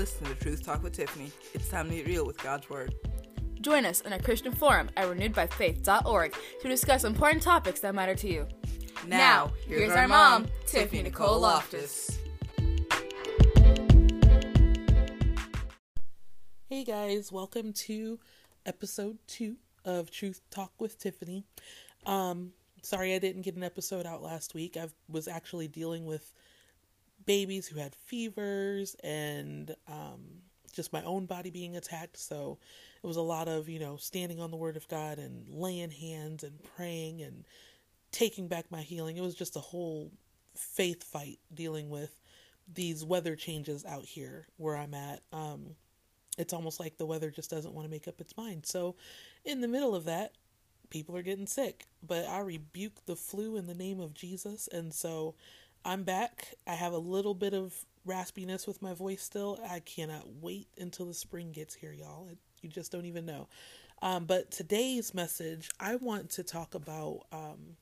listening to Truth Talk with Tiffany. It's time to get real with God's Word. Join us in our Christian forum at renewedbyfaith.org to discuss important topics that matter to you. Now, here's, our, mom, Tiffany Nicole Loftus. Hey guys, welcome to episode two of Truth Talk with Tiffany. Um, sorry I didn't get an episode out last week. I was actually dealing with babies who had fevers and um, just my own body being attacked. So it was a lot of, you know, standing on the word of God and laying hands and praying and taking back my healing. It was just a whole faith fight dealing with these weather changes out here where I'm at. Um, it's almost like the weather just doesn't want to make up its mind. So, in the middle of that, people are getting sick. But I rebuke the flu in the name of Jesus. And so I'm back. I have a little bit of raspiness with my voice still. I cannot wait until the spring gets here, y'all. You just don't even know. Um, but today's message, I want to talk about um,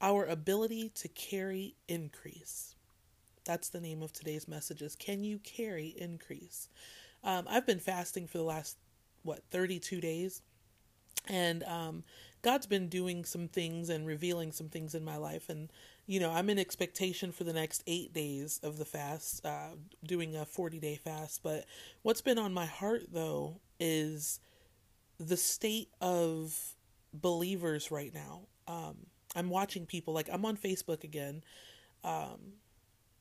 our ability to carry increase. That's the name of today's messages. Can you carry increase? Um, I've been fasting for the last, what, 32 days. And um, God's been doing some things and revealing some things in my life. And you know, I'm in expectation for the next eight days of the fast, uh, doing a 40 day fast. But what's been on my heart, though, is the state of believers right now. Um, I'm watching people, like, I'm on Facebook again, um,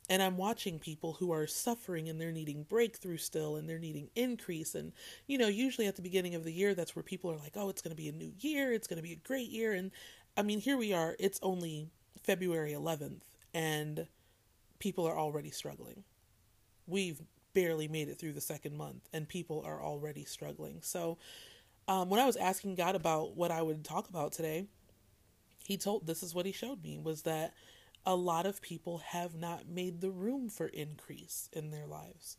and I'm watching people who are suffering and they're needing breakthrough still and they're needing increase. And, you know, usually at the beginning of the year, that's where people are like, oh, it's going to be a new year, it's going to be a great year. And I mean, here we are, it's only February 11th, and people are already struggling. We've barely made it through the second month, and people are already struggling. So, um, when I was asking God about what I would talk about today, He told this is what He showed me was that a lot of people have not made the room for increase in their lives.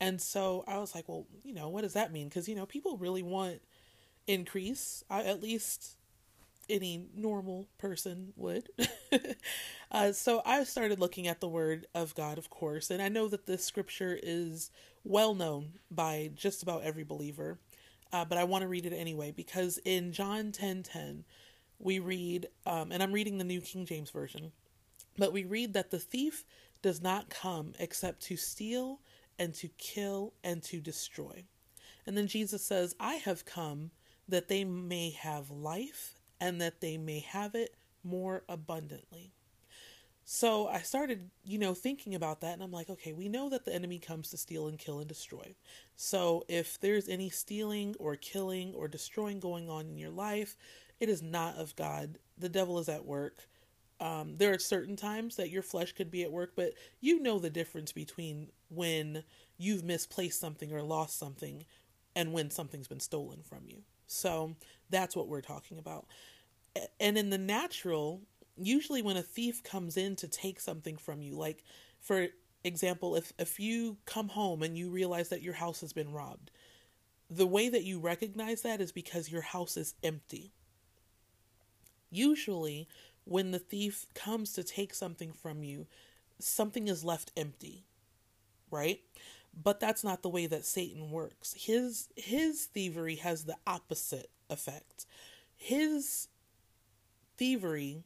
And so I was like, well, you know, what does that mean? Because, you know, people really want increase. I, at least any normal person would. uh, so I started looking at the Word of God, of course, and I know that this scripture is well known by just about every believer, uh, but I want to read it anyway because in John ten ten, we read, um, and I'm reading the New King James Version, but we read that the thief does not come except to steal and to kill and to destroy. And then Jesus says, I have come that they may have life and that they may have it more abundantly. So I started, you know, thinking about that and I'm like, okay, we know that the enemy comes to steal and kill and destroy. So if there's any stealing or killing or destroying going on in your life, it is not of God. The devil is at work. Um, there are certain times that your flesh could be at work, but you know the difference between when you've misplaced something or lost something and when something's been stolen from you. So that's what we're talking about. And in the natural, usually when a thief comes in to take something from you, like for example, if if you come home and you realize that your house has been robbed, the way that you recognize that is because your house is empty. Usually, when the thief comes to take something from you, something is left empty, right? But that's not the way that Satan works. His his thievery has the opposite effect. His thievery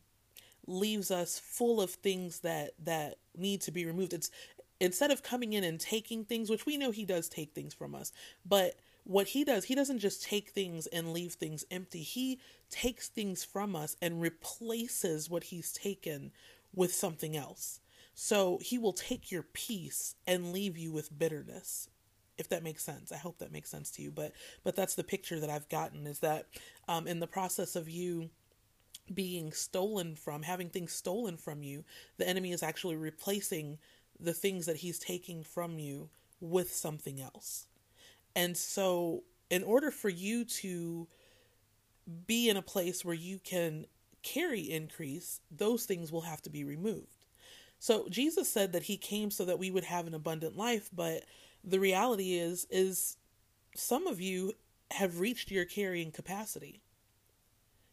leaves us full of things that that need to be removed. It's instead of coming in and taking things, which we know he does take things from us, but what he does, he doesn't just take things and leave things empty. He takes things from us and replaces what he's taken with something else. So he will take your peace and leave you with bitterness. If that makes sense, I hope that makes sense to you. But but that's the picture that I've gotten is that um, in the process of you being stolen from, having things stolen from you, the enemy is actually replacing the things that he's taking from you with something else. And so, in order for you to be in a place where you can carry increase, those things will have to be removed. So Jesus said that he came so that we would have an abundant life, but the reality is is some of you have reached your carrying capacity.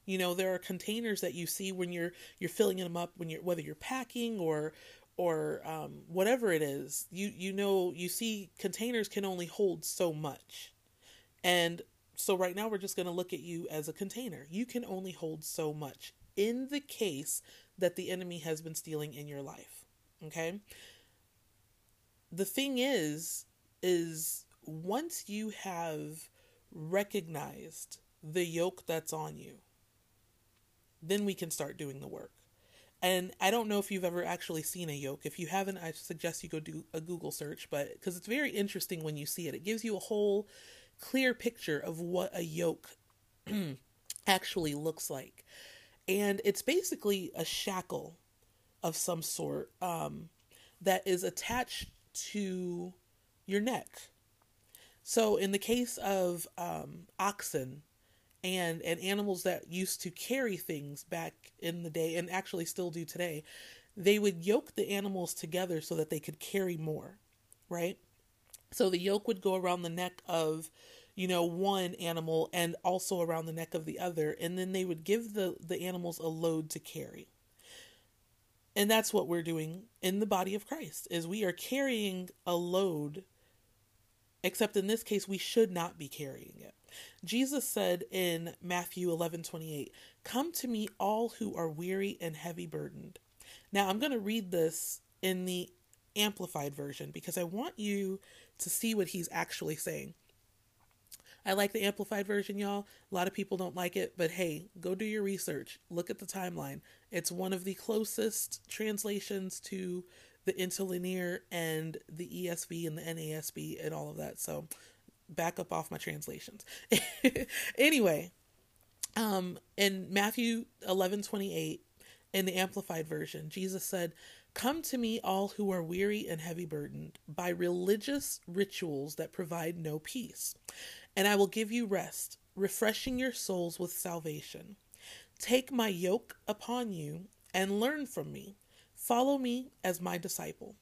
You know, there are containers that you see when you're you're filling them up when you're whether you're packing or or um, whatever it is. You you know you see containers can only hold so much. And so right now we're just going to look at you as a container. You can only hold so much in the case that the enemy has been stealing in your life okay the thing is is once you have recognized the yoke that's on you then we can start doing the work and I don't know if you've ever actually seen a yoke. If you haven't, I suggest you go do a Google search, but because it's very interesting when you see it. It gives you a whole clear picture of what a yoke actually looks like. And it's basically a shackle of some sort um, that is attached to your neck. So, in the case of um, oxen, and and animals that used to carry things back in the day and actually still do today they would yoke the animals together so that they could carry more right so the yoke would go around the neck of you know one animal and also around the neck of the other and then they would give the the animals a load to carry and that's what we're doing in the body of Christ is we are carrying a load except in this case we should not be carrying it Jesus said in Matthew 11 28, Come to me, all who are weary and heavy burdened. Now, I'm going to read this in the Amplified version because I want you to see what he's actually saying. I like the Amplified version, y'all. A lot of people don't like it, but hey, go do your research. Look at the timeline. It's one of the closest translations to the interlinear and the ESV and the NASB and all of that. So back up off my translations. anyway, um, in Matthew 11 28, in the Amplified Version, Jesus said, Come to me, all who are weary and heavy burdened by religious rituals that provide no peace, and I will give you rest, refreshing your souls with salvation. Take my yoke upon you and learn from me. Follow me as my disciple.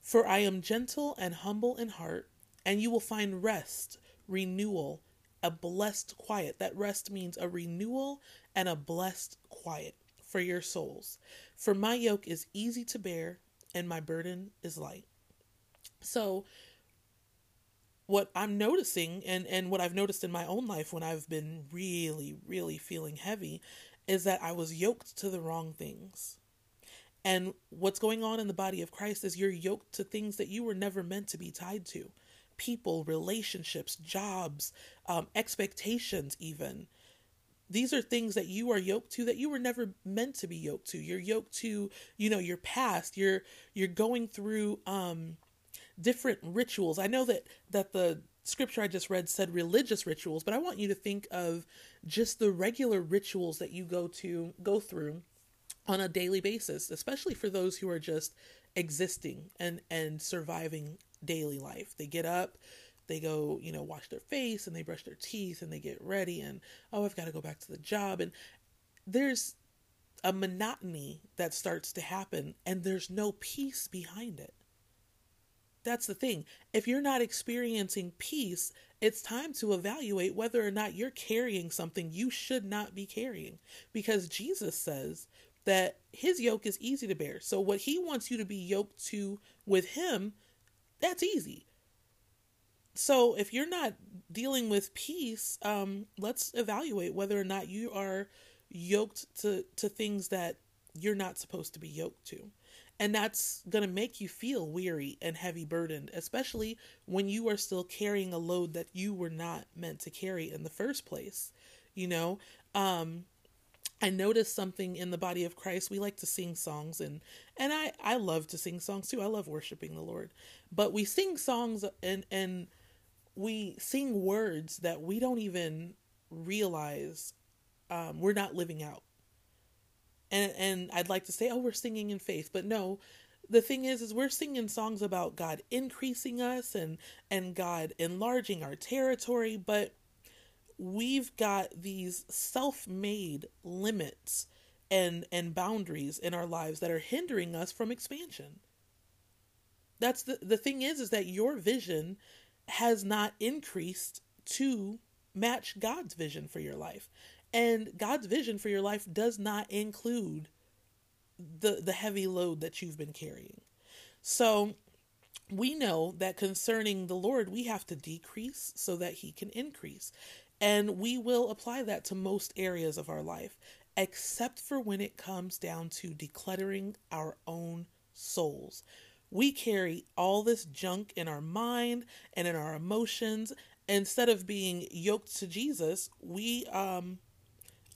For I am gentle and humble in heart and you will find rest, renewal, a blessed quiet. That rest means a renewal and a blessed quiet for your souls. For my yoke is easy to bear and my burden is light. So, what I'm noticing and, and what I've noticed in my own life when I've been really, really feeling heavy is that I was yoked to the wrong things. And what's going on in the body of Christ is you're yoked to things that you were never meant to be tied to people, relationships, jobs, um, expectations, even. These are things that you are yoked to that you were never meant to be yoked to. You're yoked to, you know, your past. You're you're going through um, different rituals. I know that that the scripture I just read said religious rituals, but I want you to think of just the regular rituals that you go to go through on a daily basis, especially for those who are just existing and and surviving daily life. They get up, they go, you know, wash their face and they brush their teeth and they get ready and oh, I've got to go back to the job and there's a monotony that starts to happen and there's no peace behind it. That's the thing. If you're not experiencing peace, it's time to evaluate whether or not you're carrying something you should not be carrying. Because Jesus says that his yoke is easy to bear. So, what he wants you to be yoked to with him that's easy. So if you're not dealing with peace, um, let's evaluate whether or not you are yoked to, to things that you're not supposed to be yoked to. And that's going to make you feel weary and heavy burdened, especially when you are still carrying a load that you were not meant to carry in the first place. You know, um, I noticed something in the body of Christ. We like to sing songs and and I I love to sing songs too. I love worshiping the Lord. But we sing songs and and we sing words that we don't even realize um, we're not living out. And and I'd like to say, oh, we're singing in faith, but no. The thing is, is we're singing songs about God increasing us and and God enlarging our territory, but we've got these self-made limits and and boundaries in our lives that are hindering us from expansion. That's the the thing is is that your vision has not increased to match God's vision for your life. And God's vision for your life does not include the the heavy load that you've been carrying. So we know that concerning the Lord, we have to decrease so that he can increase. And we will apply that to most areas of our life, except for when it comes down to decluttering our own souls. We carry all this junk in our mind and in our emotions. Instead of being yoked to Jesus, we um,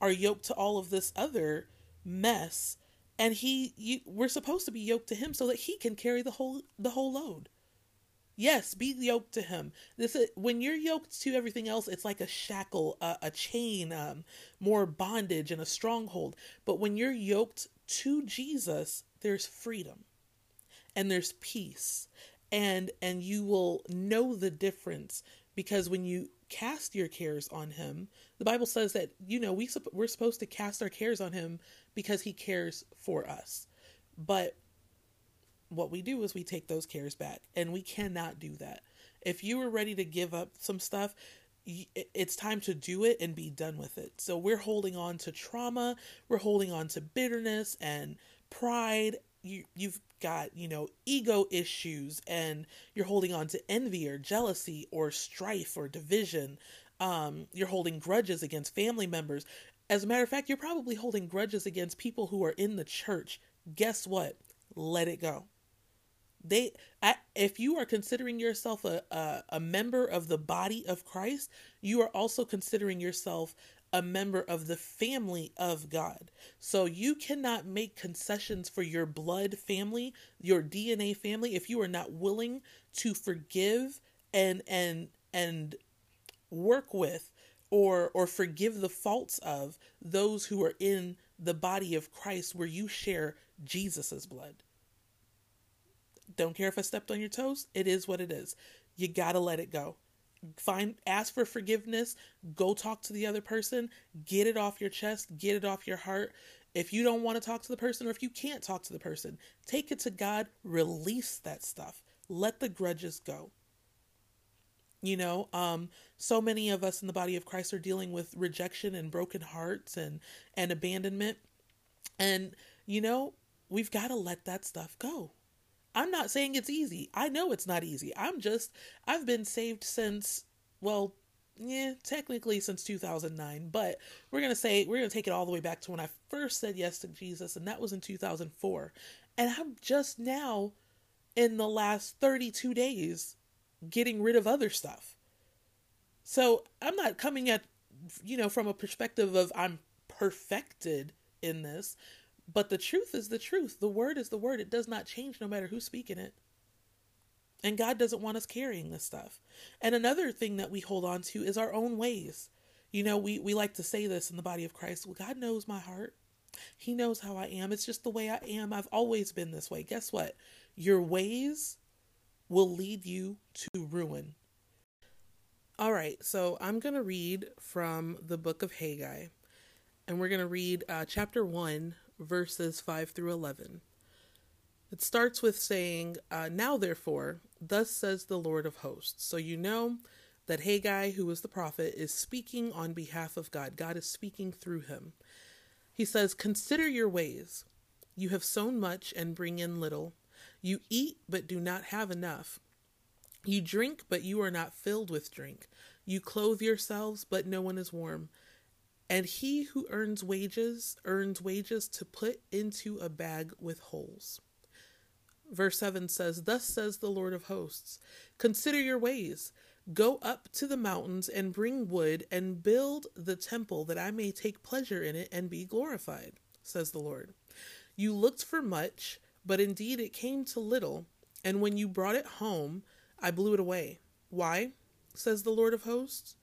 are yoked to all of this other mess and he you, we're supposed to be yoked to him so that he can carry the whole the whole load. Yes be yoked to him. This is, when you're yoked to everything else it's like a shackle a, a chain um, more bondage and a stronghold. But when you're yoked to jesus there's freedom and there's peace. And and you will know the difference because when you cast your cares on him the bible says that you know we we're supposed to cast our cares on him because he cares for us. But what we do is we take those cares back, and we cannot do that. If you were ready to give up some stuff, it's time to do it and be done with it. So we're holding on to trauma, we're holding on to bitterness and pride. You you've got, you know, ego issues and you're holding on to envy or jealousy or strife or division. Um, you're holding grudges against family members. As a matter of fact, you're probably holding grudges against people who are in the church. Guess what? Let it go. They, I, if you are considering yourself a, a, a member of the body of Christ, you are also considering yourself a member of the family of God. So you cannot make concessions for your blood family, your DNA family, if you are not willing to forgive and and and work with or or forgive the faults of those who are in the body of Christ where you share Jesus's blood. Don't care if I stepped on your toes, it is what it is. You got to let it go. Find ask for forgiveness, go talk to the other person, get it off your chest, get it off your heart. If you don't want to talk to the person or if you can't talk to the person, take it to God, release that stuff. Let the grudges go. You know, um, so many of us in the body of Christ are dealing with rejection and broken hearts and and abandonment. And you know, we've got to let that stuff go. I'm not saying it's easy. I know it's not easy. I'm just I've been saved since well, yeah, technically since 2009, but we're going to say we're going to take it all the way back to when I first said yes to Jesus and that was in 2004. And I'm just now in the last 32 days getting rid of other stuff. So I'm not coming at, you know, from a perspective of I'm perfected in this, but the truth is the truth. The word is the word. It does not change no matter who's speaking it. And God doesn't want us carrying this stuff. And another thing that we hold on to is our own ways. You know, we, we like to say this in the body of Christ. Well, God knows my heart. He knows how I am. It's just the way I am. I've always been this way. Guess what? Your ways will lead you to ruin. All right, so I'm going to read from the book of Haggai, and we're going to read uh, chapter 1, verses 5 through 11. It starts with saying, uh, Now therefore, thus says the Lord of hosts. So you know that Haggai, who is the prophet, is speaking on behalf of God. God is speaking through him. He says, Consider your ways. You have sown much and bring in little. You eat, but do not have enough. You drink, but you are not filled with drink. You clothe yourselves, but no one is warm. And he who earns wages earns wages to put into a bag with holes. Verse 7 says, Thus says the Lord of hosts Consider your ways. Go up to the mountains and bring wood and build the temple that I may take pleasure in it and be glorified, says the Lord. You looked for much but indeed it came to little, and when you brought it home, I blew it away. Why? says the Lord of hosts.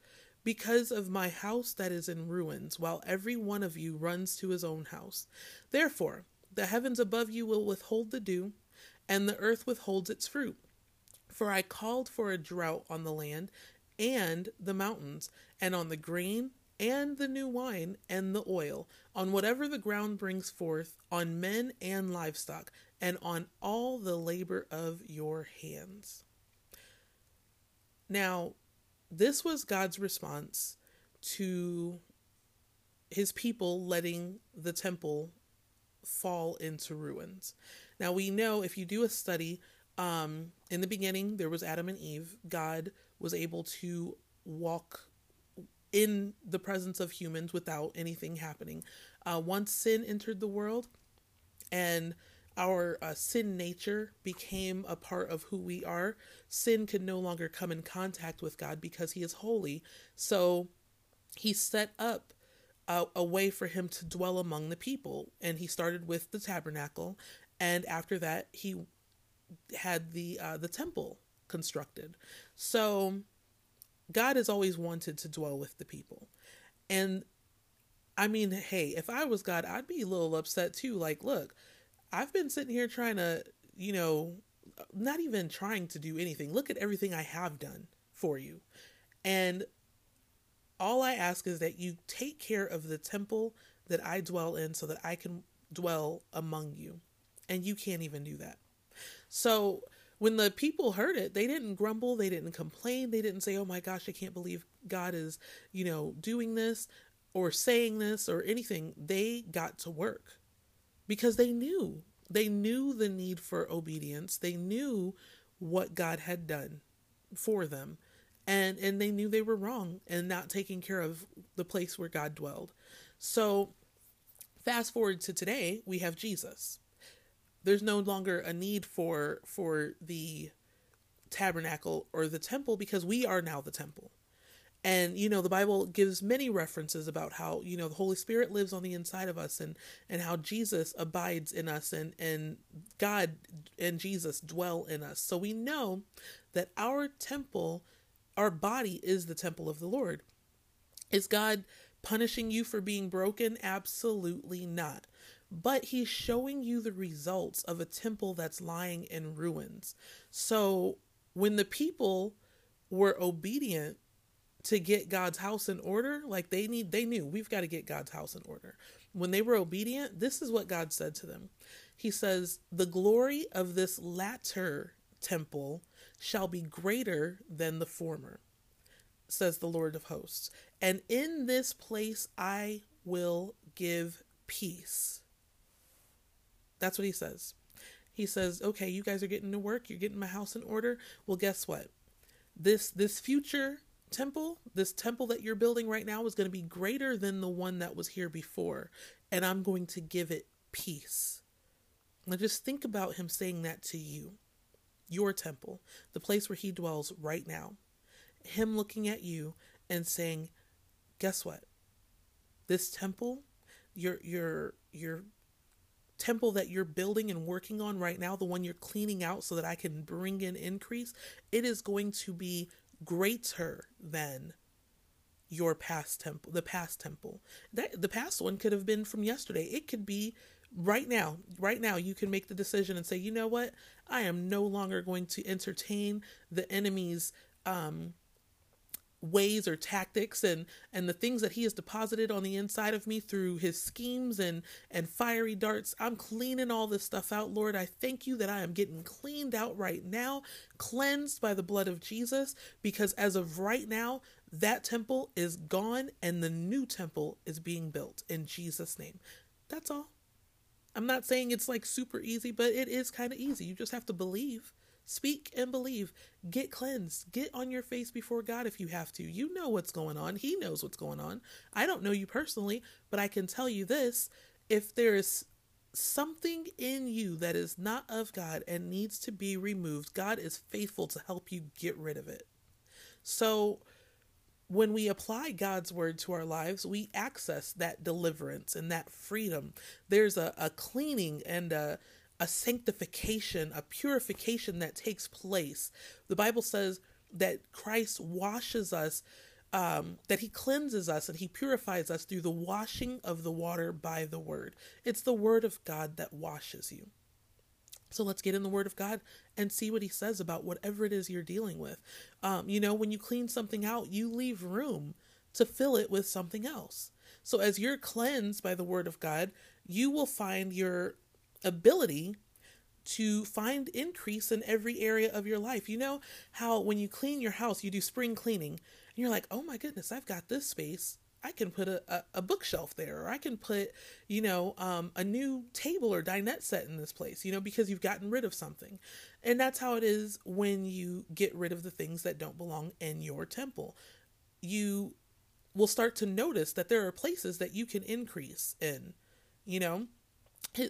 Because of my house that is in ruins, while every one of you runs to his own house. Therefore, the heavens above you will withhold the dew, and the earth withholds its fruit. For I called for a drought on the land and the mountains, and on the grain and the new wine and the oil, on whatever the ground brings forth, on men and livestock, and on all the labor of your hands. Now, this was God's response to his people letting the temple fall into ruins. Now we know if you do a study, um, in the beginning there was Adam and Eve. God was able to walk in the presence of humans without anything happening. Uh, once sin entered the world, and our uh, sin nature became a part of who we are, sin could no longer come in contact with God because He is holy. So He set up a, a way for Him to dwell among the people. And He started with the tabernacle. And after that, He had the uh, the temple constructed. So God has always wanted to dwell with the people. And I mean, hey, if I was God, I'd be a little upset too. Like, look, I've been sitting here trying to, you know, not even trying to do anything. Look at everything I have done for you. And all I ask is that you take care of the temple that I dwell in so that I can dwell among you. And you can't even do that. So when the people heard it, they didn't grumble, they didn't complain, they didn't say, "Oh my gosh, I can't believe God is, you know, doing this or saying this or anything." They got to work because they knew. They knew the need for obedience. They knew what God had done for them. And and they knew they were wrong and not taking care of the place where God dwelled. So fast forward to today, we have Jesus. There's no longer a need for for the tabernacle or the temple because we are now the temple. And you know, the Bible gives many references about how, you know, the Holy Spirit lives on the inside of us and and how Jesus abides in us and and God and Jesus dwell in us. So we know that our temple, our body is the temple of the Lord. Is God punishing you for being broken? Absolutely not. But he's showing you the results of a temple that's lying in ruins. So when the people were obedient to get God's house in order, like they need they knew we've got to get God's house in order. When they were obedient, this is what God said to them. He says, "The glory of this latter temple shall be greater than the former," says the Lord of hosts. "And in this place I will give peace." That's what he says. He says, "Okay, you guys are getting to work. You're getting my house in order. Well, guess what? This this future temple, this temple that you're building right now is going to be greater than the one that was here before, and I'm going to give it peace. Now just think about him saying that to you, your temple, the place where he dwells right now. Him looking at you and saying, "Guess what? This temple, your your your temple that you're building and working on right now, the one you're cleaning out so that I can bring in increase, it is going to be greater than your past temple, the past temple. That the past one could have been from yesterday. It could be right now. Right now you can make the decision and say, "You know what? I am no longer going to entertain the enemy's um ways or tactics and and the things that he has deposited on the inside of me through his schemes and and fiery darts. I'm cleaning all this stuff out lord. I thank you that i am getting cleaned out right now cleansed by the blood of jesus because as of right now that temple is gone and the new temple is being built in jesus name. That's all. I'm not saying it's like super easy but it is kind of easy. You just have to believe Speak and believe. Get cleansed. Get on your face before God if you have to. You know what's going on. He knows what's going on. I don't know you personally, but I can tell you this if there is something in you that is not of God and needs to be removed, God is faithful to help you get rid of it. So, when we apply God's word to our lives, we access that deliverance and that freedom. There's a, a cleaning and a a sanctification, a purification that takes place. The Bible says that Christ washes us, um, that he cleanses us and he purifies us through the washing of the water by the word. It's the word of God that washes you. So let's get in the Word of God and see what He says about whatever it is you're dealing with. Um, you know, when you clean something out, you leave room to fill it with something else. So as you're cleansed by the Word of God, you will find your ability to find increase in every area of your life. You know how when you clean your house, you do spring cleaning, and you're like, oh my goodness, I've got this space I can put a, a, a bookshelf there, or I can put, you know, um, a new table or dinette set in this place, you know, because you've gotten rid of something. And that's how it is when you get rid of the things that don't belong in your temple. You will start to notice that there are places that you can increase in, you know.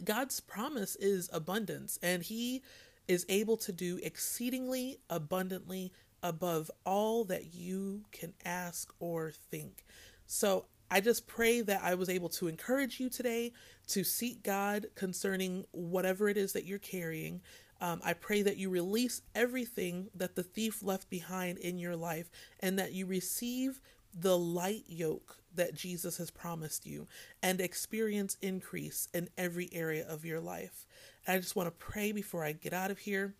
God's promise is abundance, and He is able to do exceedingly abundantly above all that you can ask or think. So I just pray that I was able to encourage you today to seek God concerning whatever it is that you're carrying. Um, I pray that you release everything that the thief left behind in your life and that you receive the light yoke that Jesus has promised you and experience increase in every area of your life. And I just want to pray before I get out of here.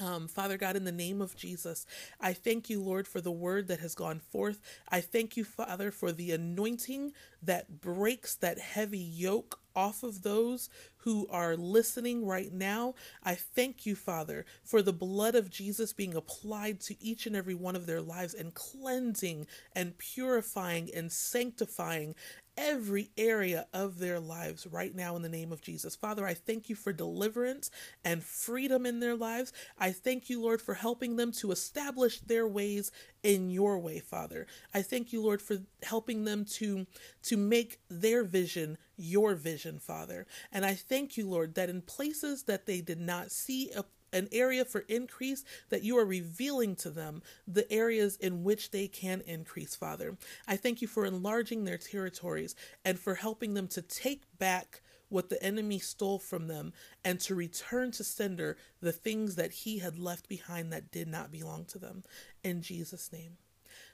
Um, Father God, in the name of Jesus, I thank you, Lord, for the word that has gone forth. I thank you, Father, for the anointing that breaks that heavy yoke off of those who are listening right now. I thank you, Father, for the blood of Jesus being applied to each and every one of their lives and cleansing and purifying and sanctifying every area of their lives right now in the name of Jesus. Father, I thank you for deliverance and freedom in their lives. I thank you, Lord, for helping them to establish their ways in your way, Father. I thank you, Lord, for helping them to to make their vision your vision, Father. And I thank you, Lord, that in places that they did not see a an area for increase that you are revealing to them the areas in which they can increase, Father. I thank you for enlarging their territories and for helping them to take back what the enemy stole from them and to return to sender the things that he had left behind that did not belong to them. In Jesus' name.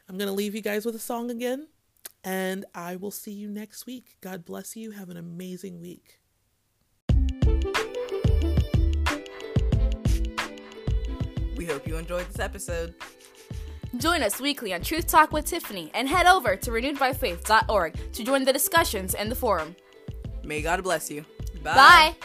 I'm going to leave you guys with a song again, and I will see you next week. God bless you. Have an amazing week. We hope you enjoyed this episode. Join us weekly on Truth Talk with Tiffany and head over to renewedbyfaith.org to join the discussions and the forum. May God bless you. Bye. Bye.